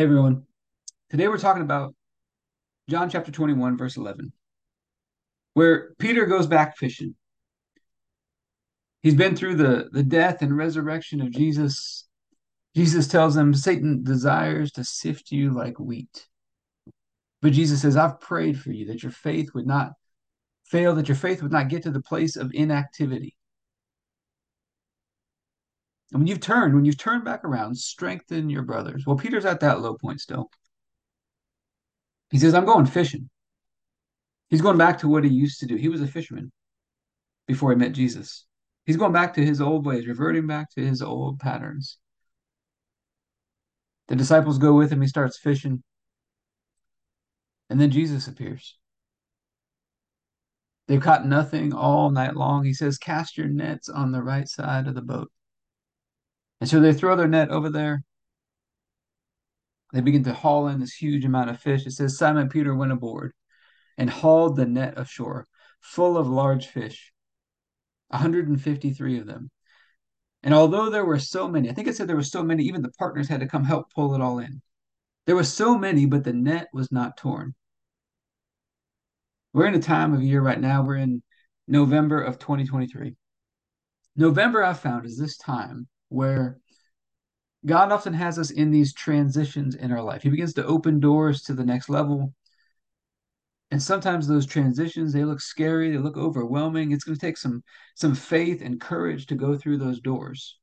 Hey everyone. Today we're talking about John chapter 21, verse 11, where Peter goes back fishing. He's been through the, the death and resurrection of Jesus. Jesus tells him, Satan desires to sift you like wheat. But Jesus says, I've prayed for you that your faith would not fail, that your faith would not get to the place of inactivity. And when you've turned, when you've turned back around, strengthen your brothers. Well, Peter's at that low point still. He says, I'm going fishing. He's going back to what he used to do. He was a fisherman before he met Jesus. He's going back to his old ways, reverting back to his old patterns. The disciples go with him. He starts fishing. And then Jesus appears. They've caught nothing all night long. He says, Cast your nets on the right side of the boat. And so they throw their net over there. They begin to haul in this huge amount of fish. It says Simon Peter went aboard and hauled the net ashore, full of large fish, 153 of them. And although there were so many, I think it said there were so many, even the partners had to come help pull it all in. There were so many, but the net was not torn. We're in a time of year right now, we're in November of 2023. November, I've found, is this time where God often has us in these transitions in our life. He begins to open doors to the next level. And sometimes those transitions, they look scary, they look overwhelming. It's going to take some some faith and courage to go through those doors.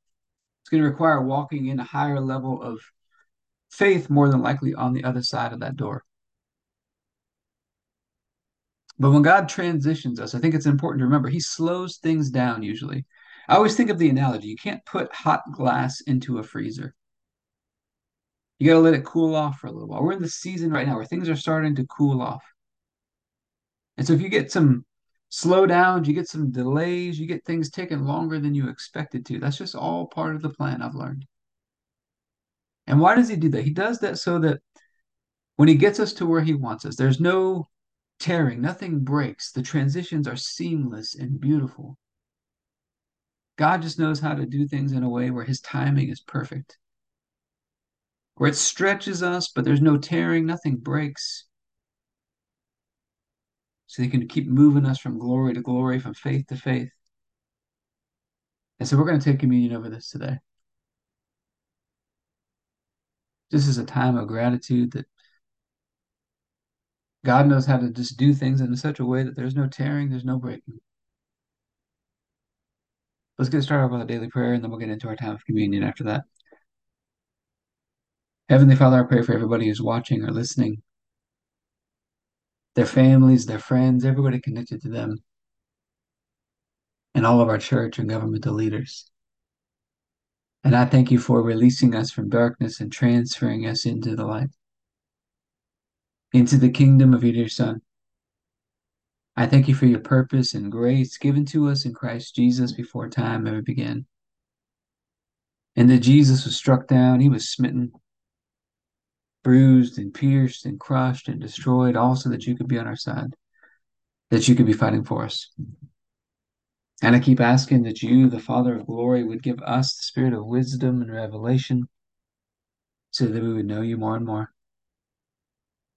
It's going to require walking in a higher level of faith more than likely on the other side of that door. But when God transitions us, I think it's important to remember he slows things down usually. I always think of the analogy you can't put hot glass into a freezer. You got to let it cool off for a little while. We're in the season right now where things are starting to cool off. And so if you get some slowdowns, you get some delays, you get things taking longer than you expected to. That's just all part of the plan, I've learned. And why does he do that? He does that so that when he gets us to where he wants us, there's no tearing, nothing breaks. The transitions are seamless and beautiful. God just knows how to do things in a way where his timing is perfect, where it stretches us, but there's no tearing, nothing breaks. So he can keep moving us from glory to glory, from faith to faith. And so we're going to take communion over this today. This is a time of gratitude that God knows how to just do things in such a way that there's no tearing, there's no breaking. Let's get started with a daily prayer, and then we'll get into our time of communion after that. Heavenly Father, I pray for everybody who's watching or listening, their families, their friends, everybody connected to them, and all of our church and governmental leaders. And I thank you for releasing us from darkness and transferring us into the light, into the kingdom of your dear Son. I thank you for your purpose and grace given to us in Christ Jesus before time ever began. And that Jesus was struck down, he was smitten, bruised and pierced and crushed and destroyed, also that you could be on our side, that you could be fighting for us. And I keep asking that you, the Father of glory, would give us the spirit of wisdom and revelation so that we would know you more and more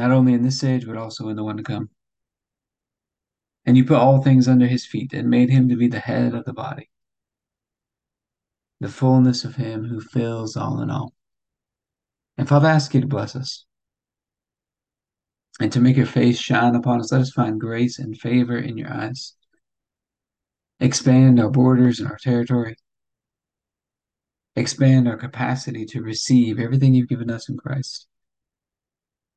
not only in this age, but also in the one to come. And you put all things under his feet and made him to be the head of the body, the fullness of him who fills all in all. And Father, I ask you to bless us and to make your face shine upon us. Let us find grace and favor in your eyes. Expand our borders and our territory. Expand our capacity to receive everything you've given us in Christ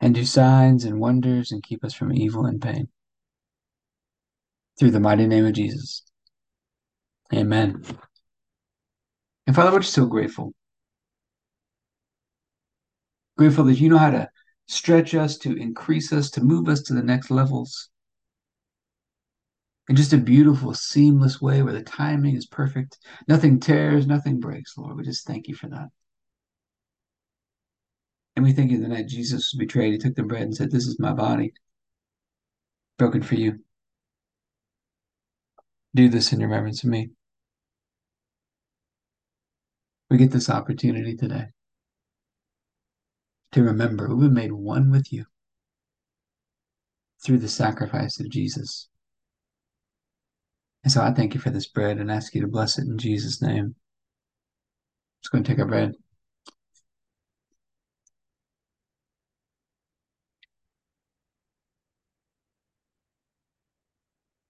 and do signs and wonders and keep us from evil and pain. Through the mighty name of Jesus. Amen. And Father, we're just so grateful. Grateful that you know how to stretch us, to increase us, to move us to the next levels. In just a beautiful, seamless way where the timing is perfect. Nothing tears, nothing breaks, Lord. We just thank you for that. And we think you the night Jesus was betrayed, he took the bread and said, This is my body, broken for you. Do this in remembrance of me. We get this opportunity today to remember we've been made one with you through the sacrifice of Jesus. And so I thank you for this bread and ask you to bless it in Jesus' name. Let's go and take our bread.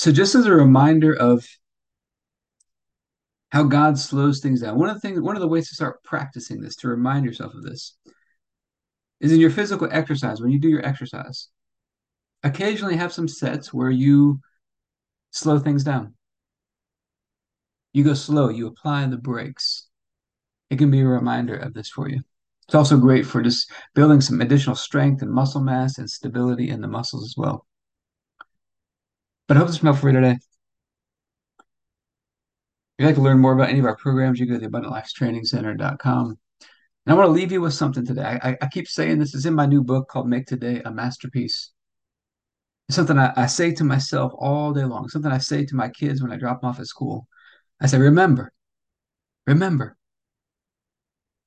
So, just as a reminder of how God slows things down, one of the things, one of the ways to start practicing this, to remind yourself of this, is in your physical exercise. When you do your exercise, occasionally have some sets where you slow things down. You go slow, you apply the brakes. It can be a reminder of this for you. It's also great for just building some additional strength and muscle mass and stability in the muscles as well. But I hope this was helpful for you today. If you'd like to learn more about any of our programs, you go to the abundantlifetrainingcenter.com. And I want to leave you with something today. I, I keep saying this is in my new book called Make Today a Masterpiece. It's something I, I say to myself all day long, something I say to my kids when I drop them off at school. I say, remember, remember,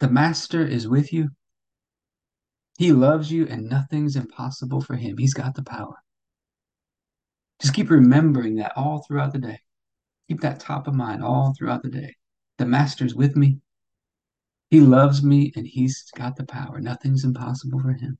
the Master is with you. He loves you, and nothing's impossible for him. He's got the power. Keep remembering that all throughout the day. Keep that top of mind all throughout the day. The Master's with me. He loves me, and He's got the power. Nothing's impossible for Him.